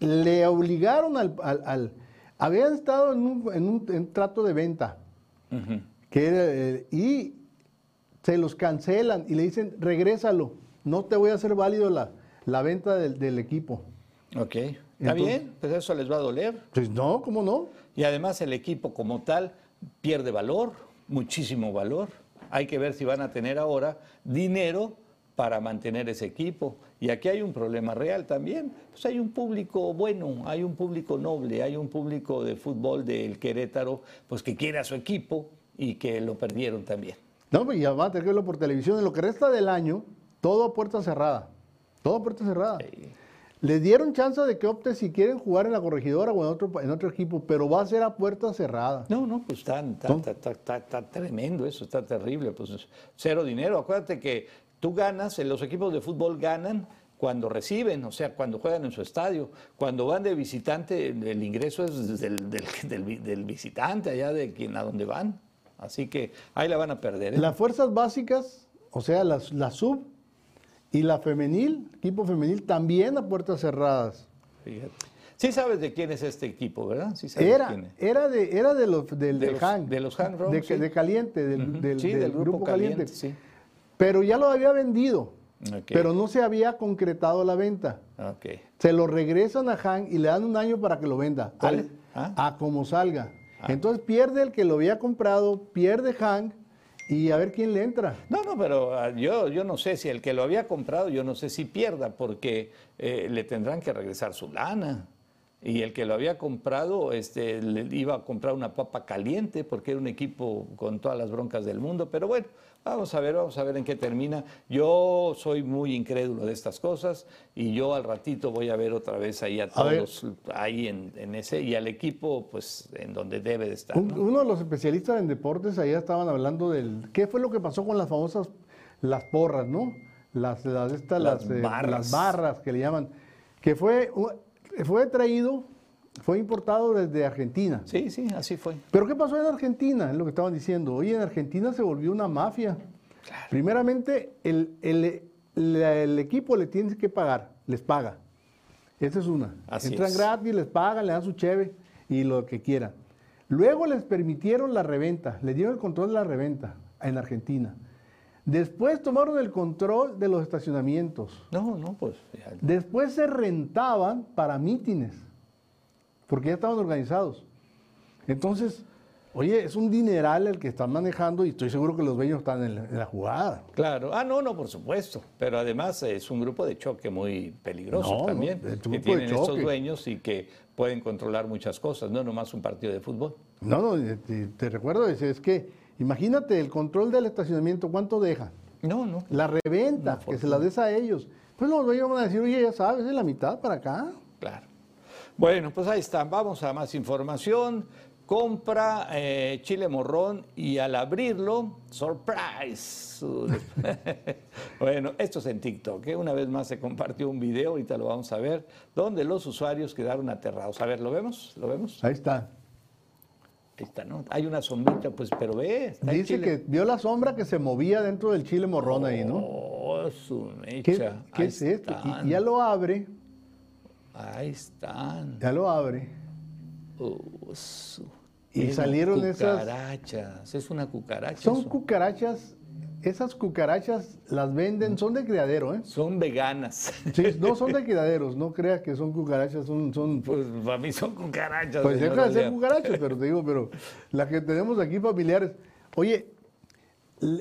le obligaron al, al- al- habían estado en un, en un- en trato de venta que era, eh, y se los cancelan y le dicen, regrésalo, no te voy a hacer válido la, la venta del, del equipo. Ok. Está Entonces- bien, pues eso les va a doler. Pues no, ¿cómo no? Y además el equipo como tal pierde valor, muchísimo valor. Hay que ver si van a tener ahora dinero para mantener ese equipo. Y aquí hay un problema real también. Pues hay un público bueno, hay un público noble, hay un público de fútbol del Querétaro, pues que quiere a su equipo y que lo perdieron también. No, pues ya van a tener que verlo por televisión. En lo que resta del año, todo a puerta cerrada. Todo a puerta cerrada. Le dieron chance de que opte si quieren jugar en la corregidora o en otro, en otro equipo, pero va a ser a puerta cerrada. No, no, pues está, está, ¿No? está- está- está- está tremendo eso, está terrible, pues cero dinero. Acuérdate que tú ganas, eh, los equipos de fútbol ganan cuando reciben, o sea, cuando juegan en su estadio. Cuando van de visitante, el ingreso es del, del- del vi- del visitante, allá de quien a donde van. Así que ahí la van a perder. ¿eh? Las fuerzas básicas, o sea, las- la sub y la femenil, equipo femenil, también a puertas cerradas. Fíjate. Sí sabes de quién es este equipo, ¿verdad? Sí sabes de quién es. era de, era de los del De de los- Hank. de los Rock, de, sí. de Caliente, del, Ujú. del- Sí, del grupo, Caliente. sí. Pero ya lo había vendido, pero no se había concretado la venta. Ok. Se lo regresan a Hank y le dan un año para que lo venda. Ah. A como salga. Entonces pierde el que lo había comprado, pierde Hank y a ver quién le entra. No, no, pero ah, yo, yo no sé si el que lo había comprado, yo no sé si pierda, porque eh, le tendrán que regresar su lana. Y el que lo había comprado este, le iba a comprar una papa caliente, porque era un equipo con todas las broncas del mundo. Pero bueno, vamos a ver, vamos a ver en qué termina. Yo soy muy incrédulo de estas cosas y yo al ratito voy a ver otra vez ahí a A ver. todos, ahí en, en ese, y al equipo, pues en donde debe de estar. Un- ¿no? Uno de los especialistas en deportes allá estaban hablando del qué fue lo que pasó con las famosas las porras, ¿no? Las las, estas, Las las, eh, barras. las barras que le llaman, que fue fue traído, fue importado desde Argentina. Sí, sí, así fue. Pero ¿qué pasó en Argentina? Es lo que estaban diciendo. Oye, en Argentina se volvió una mafia. Primeramente, el, el- la- el equipo le tiene que pagar, les paga. Esa es una. Así Entran es. gratis, les pagan, le dan su cheve y lo que quieran. Luego les permitieron la reventa, les dieron el control de la reventa en Argentina. Después tomaron el control de los estacionamientos. No, no, pues ya- Después se rentaban para mítines, porque ya estaban organizados. Entonces, oye, es un dineral el que están manejando y estoy seguro que los dueños están en la, en la jugada. Claro, ah, no, no, por supuesto, pero además es un grupo de choque muy peligroso No, también, que tienen estos dueños y que pueden controlar muchas cosas, no nomás un partido de fútbol. No, no, te, recuerdo, es, es que imagínate el control del estacionamiento, ¿cuánto deja? No, no. La reventa, que se la des a ellos. Pues los dueños van a decir, oye, ya sabes, es la mitad para acá. Claro. Bueno, pues ahí está. Vamos a más información. Compra eh, chile morrón y al abrirlo, surprise. bueno, esto es en TikTok. ¿eh? Una vez más se compartió un video, ahorita lo vamos a ver, donde los usuarios quedaron aterrados. A ver, ¿lo vemos? ¿Lo vemos? Ahí está. Ahí está, ¿no? Hay una sombrita, pues, pero ve. está Dice chile. que vio la sombra que se movía dentro del chile morrón ahí, ¿no? Oh, su ¿Qué, mecha. qué Ahí es esto? están. Y ya lo abre, Ahí están. ya lo abre. Oh, su- Y Mira, salieron esas- Cucarachas. Es una cucaracha. Son eso. cucarachas, esas cucarachas las venden, son de criadero, ¿eh? Son veganas. Sí, no son de criaderos, no creas que son cucarachas, son, son Pues para mí son cucarachas. pues deja de ser cucarachas, pero te digo, pero las que tenemos aquí familiares. Oye,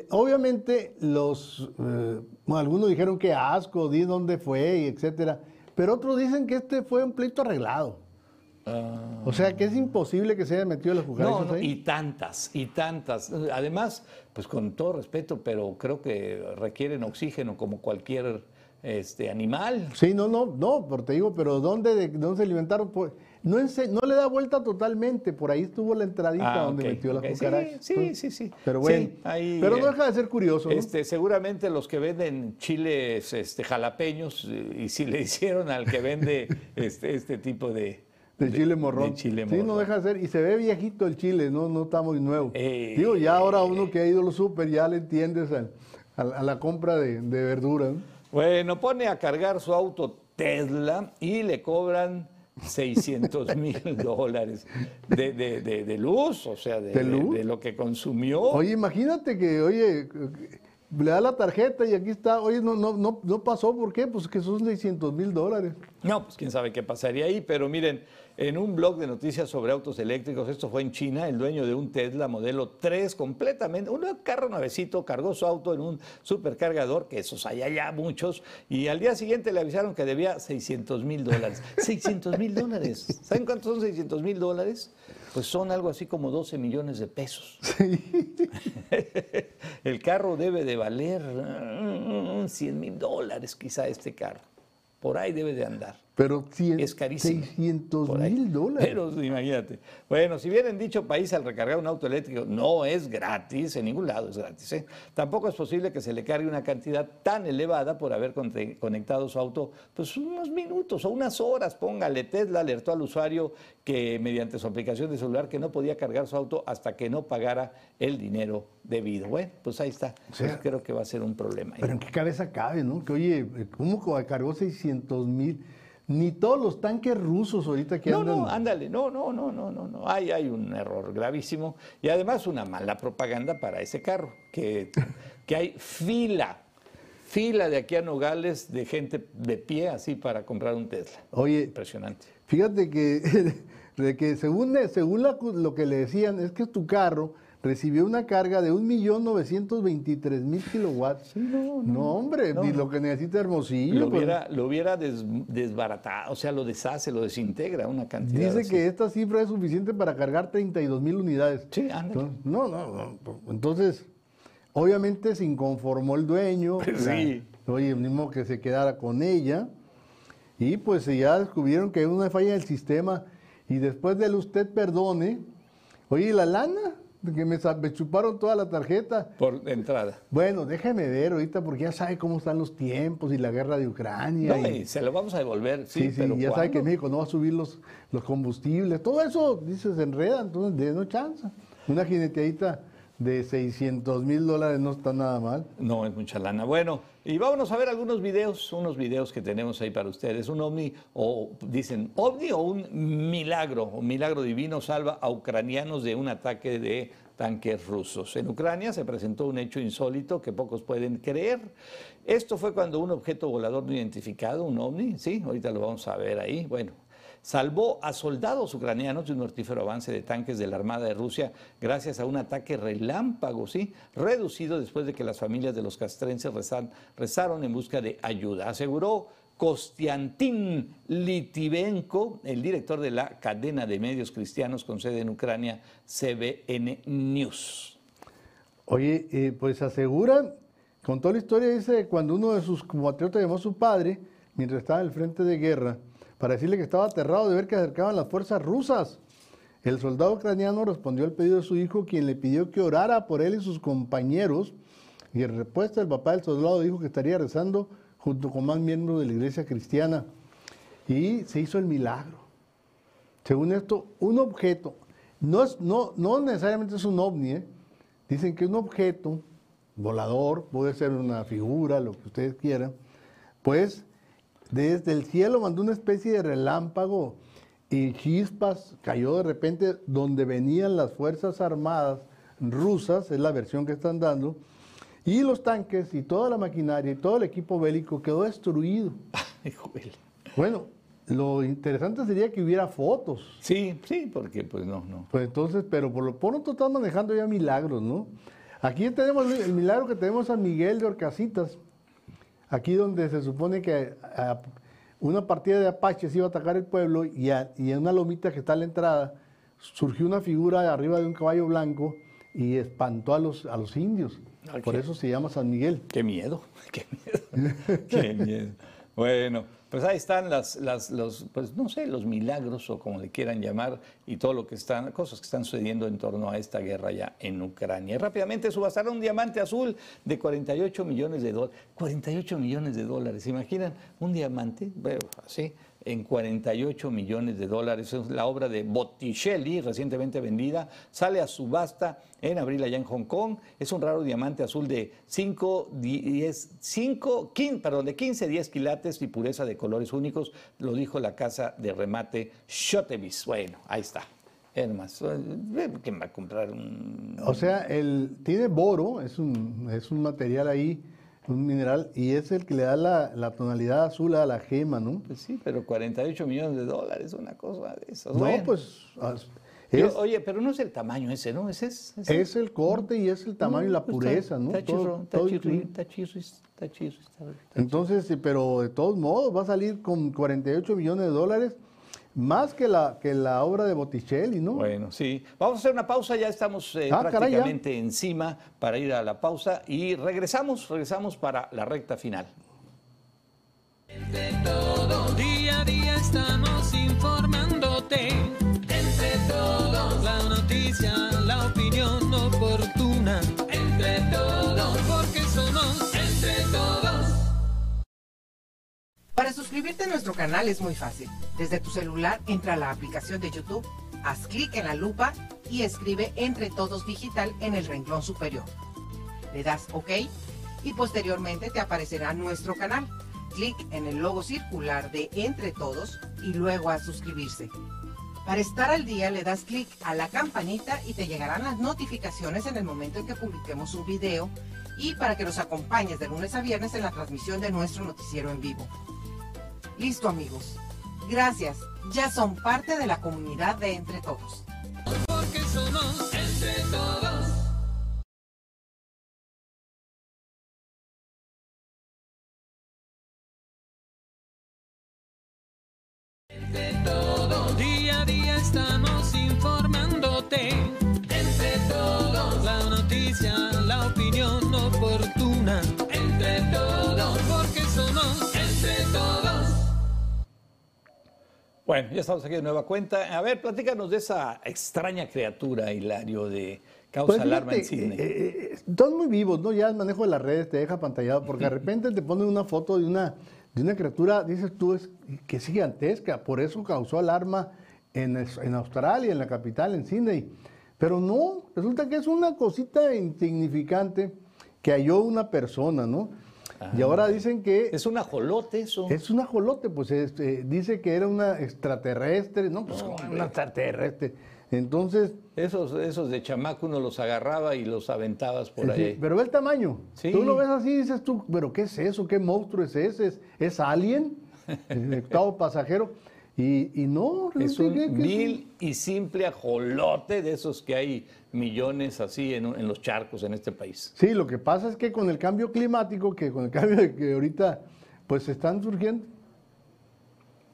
obviamente los, eh, algunos dijeron que asco, di dónde fue, y etcétera, pero otros dicen que este fue un pleito arreglado. O sea, que es imposible que se hayan metido las cucarachas No, no, ahí. y tantas, y tantas. Además, pues con todo respeto, pero creo que requieren oxígeno como cualquier este, animal. Sí, no, no, no, pero te digo, pero ¿dónde, de- dónde se alimentaron? Pues, no, no le da vuelta totalmente, por ahí estuvo la entradita Ah, donde metió las ok. Sí, cucarachas. sí, sí, sí. Pero Sí, bueno, ahí, pero no eh, deja de ser curioso, ¿no? Este, seguramente los que venden chiles este, jalapeños, eh, y si le hicieron al que vende este, este tipo de, De chile morrón. de chile Sí, no morrón. deja de ser. Y se ve viejito el chile, no, no está muy nuevo. Eh, Digo, ya ahora uno que ha ido a los súper ya le entiendes al- a, la compra de, de verduras. ¿no? Bueno, pone a cargar su auto Tesla y le cobran 600 mil dólares de, de- de- de luz, o sea, de, ¿De luz? de lo que consumió. Oye, imagínate que, oye, le da la tarjeta y aquí está, oye, no, no, no, no pasó, ¿por qué? Pues que son 600 mil dólares. No, pues quién sabe qué pasaría ahí, pero miren, en un blog de noticias sobre autos eléctricos, esto fue en China, el dueño de un Tesla modelo 3 completamente, un carro nuevecito, cargó su auto en un supercargador, que esos hay allá muchos, y al día siguiente le avisaron que debía 600 mil dólares. 600 mil dólares. ¿Saben cuántos son 600 mil dólares? Pues son algo así como 12 millones de pesos. El carro debe de valer mm, 100 mil dólares quizá este carro. Por ahí debe de andar. Pero Es carísimo. 600 Por ahí. mil dólares. Pero imagínate. Bueno, si bien en dicho país al recargar un auto eléctrico no es gratis, en ningún lado es gratis, ¿eh? tampoco es posible que se le cargue una cantidad tan elevada por haber conectado su auto pues unos minutos o unas horas. Póngale, Tesla alertó al usuario que mediante su aplicación de celular que no podía cargar su auto hasta que no pagara el dinero debido. Bueno, pues ahí está. Pues creo que va a ser un problema. Pero en qué cabeza cabe, ¿no? Que oye, ¿cómo cargó 600 mil? Ni todos los tanques rusos ahorita que No, andan. no, ándale, no, no, no, no, no, no. Hay, hay un error gravísimo y además una mala propaganda para ese carro, que, que hay fila, fila de aquí a Nogales de gente de pie así para comprar un Tesla. Oye, Impresionante. fíjate que, de que según, según la- lo que le decían, es que tu carro recibió una carga de 1.923.000 kilowatts. no, hombre, no, ni no. lo que necesita Hermosillo. Lo pues. hubiera, lo hubiera des- desbaratado, o sea, lo deshace, lo desintegra una cantidad. Dice así. que esta cifra es suficiente para cargar 32 mil unidades. Sí, ándale. Entonces, no, no, no. Entonces, obviamente se inconformó el dueño. Pues sí. La- Oye, mismo que se quedara con ella. Y pues ya descubrieron que hay una falla del sistema. Y después del usted perdone, oye, ¿y la lana? Que me, chuparon toda la tarjeta. Por entrada. Bueno, déjeme ver ahorita porque ya sabe cómo están los tiempos y la guerra de Ucrania. No, y- y se lo vamos a devolver, sí, Sí, sí, pero ya sabe que. México no va a subir los, los combustibles. Todo eso, dice, se enreda, entonces de no chance. Una jineteadita de 600 mil dólares no está nada mal. No, es mucha lana. Bueno, y vámonos a ver algunos videos, unos videos que tenemos ahí para ustedes. Un ovni, o dicen ovni o un milagro, un milagro divino salva a ucranianos de un ataque de tanques rusos. En Ucrania se presentó un hecho insólito que pocos pueden creer. Esto fue cuando un objeto volador no identificado, un ovni, sí, ahorita lo vamos a ver ahí. Bueno, salvó a soldados ucranianos de un mortífero avance de tanques de la Armada de Rusia gracias a un ataque relámpago, ¿sí? reducido después de que las familias de los castrenses rezaron en busca de ayuda. Aseguró Kostiantin Litivenko, el director de la cadena de medios cristianos con sede en Ucrania, CBN News. Oye, eh, pues aseguran, con toda la historia, dice, cuando uno de sus compatriotas llamó a su padre, mientras estaba en el frente de guerra, para decirle que estaba aterrado de ver que acercaban las fuerzas rusas. El soldado ucraniano respondió al pedido de su hijo, quien le pidió que orara por él y sus compañeros. Y en respuesta, el papá del soldado dijo que estaría rezando junto con más miembros de la iglesia cristiana. Y se hizo el milagro. Según esto, un objeto, no, es, no, no necesariamente es un ovni, ¿eh? dicen que un objeto volador, puede ser una figura, lo que ustedes quieran, pues desde el cielo mandó una especie de relámpago y chispas, cayó de repente donde venían las Fuerzas Armadas rusas, es la versión que están dando, y los tanques y toda la maquinaria y todo el equipo bélico quedó destruido. Bueno, lo interesante sería que hubiera fotos. Sí, sí, porque pues no, no. Pues entonces, pero por lo pronto están manejando ya milagros, ¿no? Aquí tenemos el milagro que tenemos San Miguel de Orcasitas, aquí donde se supone que a- una partida de apaches iba a atacar el pueblo y, a- y en una lomita que está a la entrada surgió una figura arriba de un caballo blanco y espantó a los, a los indios. Por eso se llama San Miguel. Qué miedo, qué miedo, qué miedo. Bueno, pues ahí están las, las, los, pues no sé, los milagros o como le quieran llamar y todo lo que están, cosas que están sucediendo en torno a esta guerra ya en Ucrania. Rápidamente subastaron un diamante azul de 48 millones de dólares. 48 millones de dólares, ¿se imaginan? Un diamante, bueno, así, en 48 millones de dólares. Es la obra de Botticelli, recientemente vendida. Sale a subasta en abril allá en Hong Kong. Es un raro diamante azul de 5, 10, 5, 15, perdón, de 15, 10 quilates y pureza de colores únicos. Lo dijo la casa de remate Shotevis. Bueno, ahí está. Es más, ¿quién va a comprar un...? O sea, el, tiene boro, es un, es un material ahí un mineral, y es el que le da la, la, tonalidad azul a la gema, ¿no? Pues sí, pero 48 millones de dólares, una cosa de esas. No, pues... Es, oye, pero no es el tamaño ese, ¿no? Es, es, es el corte y es el tamaño y la pues pureza, ¿no? Está chirro, está está Entonces, pero de todos modos va a salir con 48 millones de dólares más que la, que la obra de Botticelli, ¿no? Bueno, sí. Vamos a hacer una pausa, ya estamos eh, ah, prácticamente encima para ir a la pausa y regresamos, regresamos para la recta final. Entre todos, día a día estamos informándote. Entre todos, la noticia, la opinión oportuna. Entre todos, Para suscribirte a nuestro canal es muy fácil. Desde tu celular entra a la aplicación de YouTube, haz clic en la lupa y escribe Entre Todos Digital en el renglón superior. Le das OK y posteriormente te aparecerá nuestro canal. Clic en el logo circular de Entre Todos y luego a suscribirse. Para estar al día le das clic a la campanita y te llegarán las notificaciones en el momento en que publiquemos un video y para que nos acompañes de lunes a viernes en la transmisión de nuestro noticiero en vivo. Listo amigos. Gracias. Ya son parte de la comunidad de Entre Todos. Bueno, ya estamos aquí de nueva cuenta. A ver, platícanos de esa extraña criatura, Hilario, de causa pues alarma en Sydney. Eh, eh, todos muy vivos, ¿no? Ya el manejo de las redes te deja pantallado, porque de repente te ponen una foto de una, de una criatura, dices tú, es, que es gigantesca, por eso causó alarma en, en Australia, en la capital, en Sydney. Pero no, resulta que es una cosita insignificante que halló una persona, ¿no? Y ahora dicen que... Es un ajolote eso. Es un ajolote, pues este, dice que era una extraterrestre, no, pues una extraterrestre. Entonces... Esos, esos de chamaco uno los agarraba y los aventabas por ahí. pero ve el tamaño. Tú lo ves así y dices tú, pero ¿qué es eso? ¿Qué monstruo es ese? ¿Es, es alien? el octavo pasajero. Y, no, es un vil y simple ajolote de esos que hay millones así en, en, los charcos en este país. Sí, lo que pasa es que con el cambio climático, que con el cambio de que ahorita pues están surgiendo.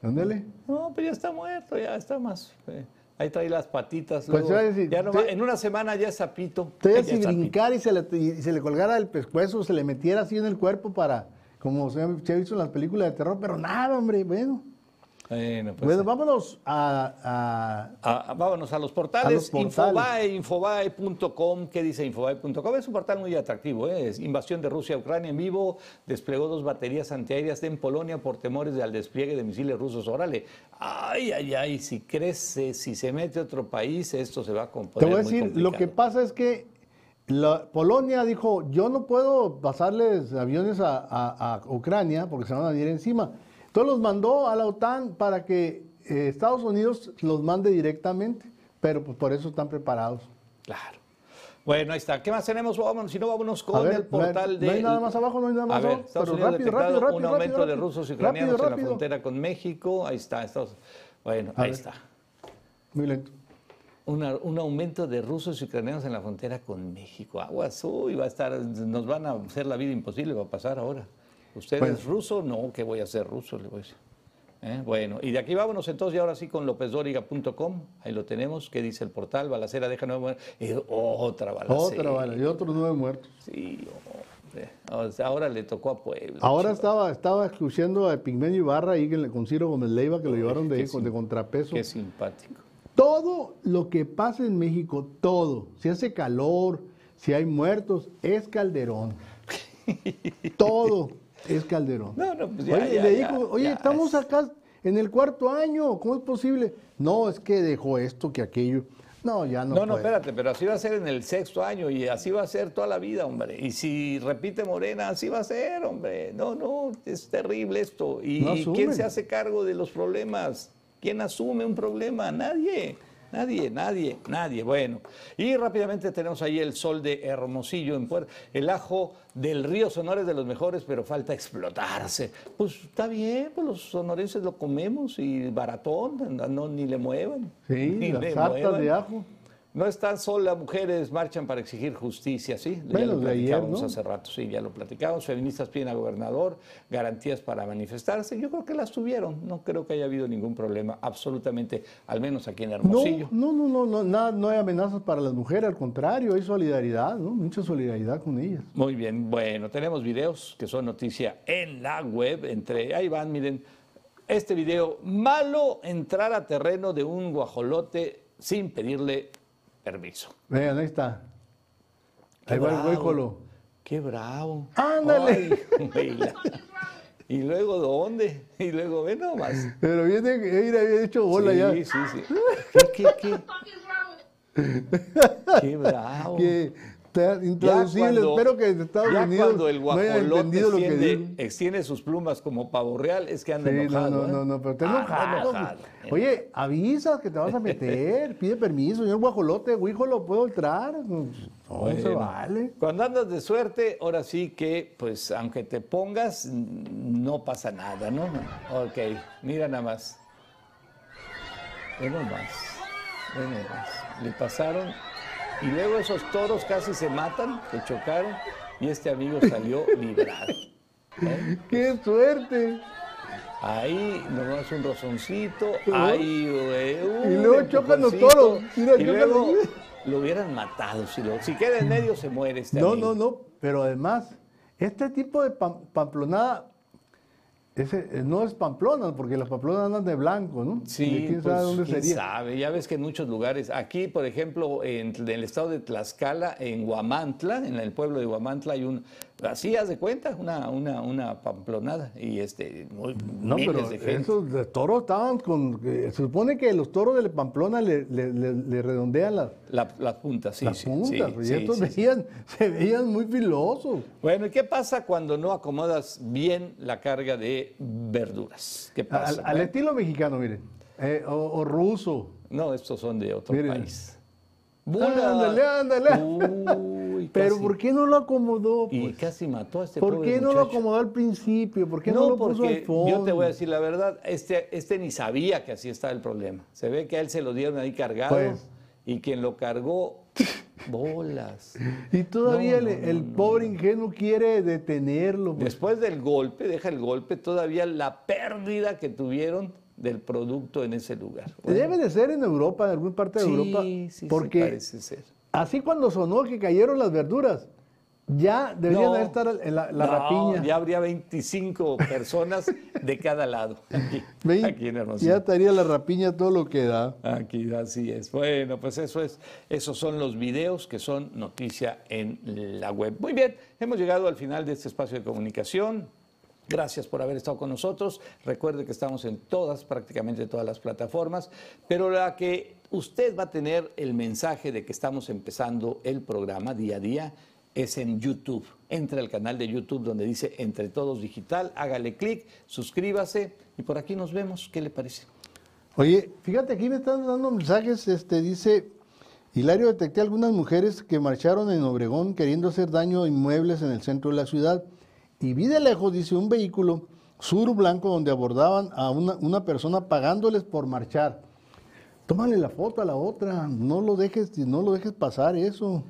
Ándale. No, pues ya está muerto, ya está más. Eh, ahí trae las patitas. Pues decir, ya en una semana ya es sapito. Te si brincar y se, le, y se le colgara el pescuezo, se le metiera así en el cuerpo para, como se ha visto en las películas de terror, pero nada, hombre, bueno. Bueno, pues, vámonos a, vámonos a los portales. Infobae, infobae.com. ¿Qué dice infobae.com? Es un portal muy atractivo. ¿eh? Es invasión de Rusia a Ucrania en vivo. Desplegó dos baterías antiaéreas en Polonia por temores al despliegue de misiles rusos. Órale, ay, ay, ay, si crece, si se mete otro país, esto se va a componer. Te voy a decir, lo que pasa es que la, Polonia dijo, yo no puedo pasarles aviones a, a Ucrania porque se van a ir encima. Entonces los mandó a la OTAN para que eh, Estados Unidos los mande directamente, pero pues por eso están preparados. Claro. Bueno, ahí está. ¿Qué más tenemos? Vámonos, si no, vámonos con el portal de. No hay nada más abajo, no hay nada más a ver, Estados Unidos rápido, rápido, rápido, un aumento de rusos y ucranianos en la frontera con México. Ahí está. Estados... Bueno, ahí está. Muy lento. un aumento de rusos y ucranianos en la frontera con México. Aguas, uy, va a estar, nos van a hacer la vida imposible, va a pasar ahora. ¿Usted es ruso? No, que voy a ser ruso, le voy a decir. ¿Eh? Bueno, y de aquí vámonos entonces y ahora sí con lópezdóriga.com, ahí lo tenemos, ¿qué dice el portal? Balacera deja nueve muertos. Y otra balacera. Otra balacera, y otros nueve muertos. Sí, ahora le tocó a Puebla. Ahora estaba, estaba escuchando a Pigmenio Ibarra ahí con Ciro Gómez Leiva, que lo llevaron de, de contrapeso. Qué simpático. Todo lo que pasa en México, todo, si hace calor, si hay muertos, es Calderón. todo es Calderón. No, no, pues oye, le dijo, oye, estamos acá, en el cuarto año. ¿Cómo es posible? No, es que dejó esto, que aquello. No, ya no. No, no, espérate, pero así va a ser en el sexto año y así va a ser toda la vida, hombre. Y si repite Morena, así va a ser, hombre. No, no, es terrible esto. ¿Y No quién se hace cargo de los problemas? ¿Quién asume un problema? Nadie. Nadie, nadie, nadie. Bueno, y rápidamente tenemos ahí el sol de Hermosillo en Puerto. El ajo del río Sonora es de los mejores, pero falta explotarse. Pues está bien, pues los sonorenses lo comemos y baratón, no, ni le muevan. Sí, ni las le muevan. de ajo. No están solas mujeres, marchan para exigir justicia, ¿sí? ya Bueno, lo de ayer, platicábamos ¿no? hace rato, sí, ya lo platicamos. Feministas piden al gobernador garantías para manifestarse. Yo creo que las tuvieron, no creo que haya habido ningún problema, absolutamente, al menos aquí en Hermosillo. no, no, no, no, nada, no hay amenazas para las mujeres, al contrario, hay solidaridad, ¿no? Mucha solidaridad con ellas. Muy bien, bueno, tenemos videos que son noticia en la web, entre, ahí van, miren, este video, malo entrar a terreno de un guajolote sin pedirle permiso. Vean, ahí está. Qué Ahí va el bravo, huéjolo. Qué bravo. Ándale. Ay, y luego, ¿dónde? Y luego, ve nomás. Pero viene, mira, había hecho bola sí, ya. sí, sí. ¿Qué, qué, qué? Qué bravo. Intraducible. cuando- Espero que en Estados ya Unidos cuando el no guajolote entendido lo que extiende, digo. extiende sus plumas como pavo real, es que anda Sí, no, enojado. no, ¿eh? no, no, pero te Anda enojado. Oye, avisas que te vas a meter, pide permiso, señor guajolote, guíjolo, ¿puedo entrar? No, se vale. Cuando andas de suerte, ahora sí que, pues, aunque te pongas, no pasa nada, ¿no? Ok, mira nada más. Ve nomás, ve nomás. Le pasaron y luego esos toros casi se matan, se chocaron y este amigo salió librado. ¿eh? ¡Qué suerte! Ahí nomás un rozoncito, ahí un Y luego chocan los toros. Mira, y luego lo hubieran matado. Si, lo- si queda en medio se muere este No, amigo. no, no, pero además, este tipo de pam- pamplonada ese, eh, no es pamplona, porque las pamplonas andan de blanco, ¿no? Sí, ¿De ¿Quién pues, sabe dónde quién sería? sabe. Ya ves que en muchos lugares, aquí por ejemplo, en, en el estado de Tlaxcala, en Huamantla, en el pueblo de Huamantla hay un, así haz de cuenta, una, una, una pamplonada y este, muy, No, pero de esos de toros estaban con... eh, se supone que los toros de la Pamplona le, le- le- le redondean las, La- las puntas, sí, las sí, puntas, sí, y sí, estos veían, se veían muy filosos. Bueno, ¿y qué pasa cuando no acomodas bien la carga de verduras? ¿Qué pasa? al estilo mexicano, miren, eh, o, o ruso. No, estos son de otro Miren. país. Ándale, ándale. Pero casi- ¿por qué no lo acomodó? Y pues? casi mató a este ¿Por pobre qué no lo acomodó al principio? ¿Por qué no, No, lo puso al fondo? yo te voy a decir la verdad, este, este ni sabía que así estaba el problema. Se ve que a él se lo dieron ahí cargado Pues. y quien lo cargó, bolas. Y todavía No, el, no, el no, pobre ingenuo quiere detenerlo. pues. Después del golpe, deja el golpe, todavía la pérdida que tuvieron del producto en ese lugar. Bueno, Debe de ser en Europa, en alguna parte de sí, Europa. sí, sí, porque parece ser. Así cuando sonó que cayeron las verduras, ya deberían No, estar en la, la no, rapiña. Ya habría 25 personas de cada lado. Aquí, en Hermosillo. ya estaría la rapiña todo lo que da. Aquí, así es. Bueno, pues eso es, esos son los videos que son noticia en la web. Muy bien, hemos llegado al final de este espacio de comunicación. Gracias por haber estado con nosotros. Recuerde que estamos en todas, prácticamente todas las plataformas, pero la que usted va a tener el mensaje de que estamos empezando el programa día a día es en YouTube. Entre al canal de YouTube donde dice Entre Todos Digital, hágale clic, suscríbase y por aquí nos vemos. ¿Qué le parece? Oye, fíjate, aquí me están dando mensajes, este dice, Hilario, detecté algunas mujeres que marcharon en Obregón queriendo hacer daño a inmuebles en el centro de la ciudad. Y vi de lejos, dice, un vehículo sur blanco donde abordaban a una, una persona pagándoles por marchar. Tómale la foto a la otra, no lo dejes, no lo dejes pasar eso.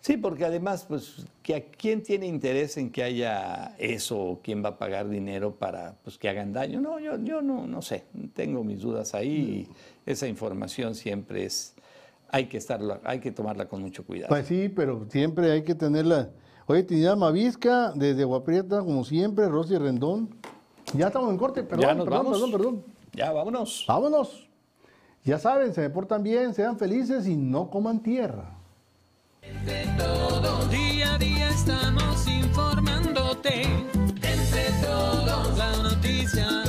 Sí, porque además, pues, que a quién tiene interés en que haya eso, o quién va a pagar dinero para pues, que hagan daño. No, yo, yo no, no sé, tengo mis dudas ahí y esa información siempre es, hay que estarla, hay que tomarla con mucho cuidado. Pues sí, pero siempre hay que tenerla. Oye, Trinidad Mavisca, desde Guaprieta, como siempre, Rosy Rendón. Ya estamos en corte, perdón, ya nos perdón, vamos. perdón, perdón. Ya, vámonos. Vámonos. Ya saben, se me portan bien, sean felices y no coman tierra. Día a día estamos informándote. Entre todos, la noticia,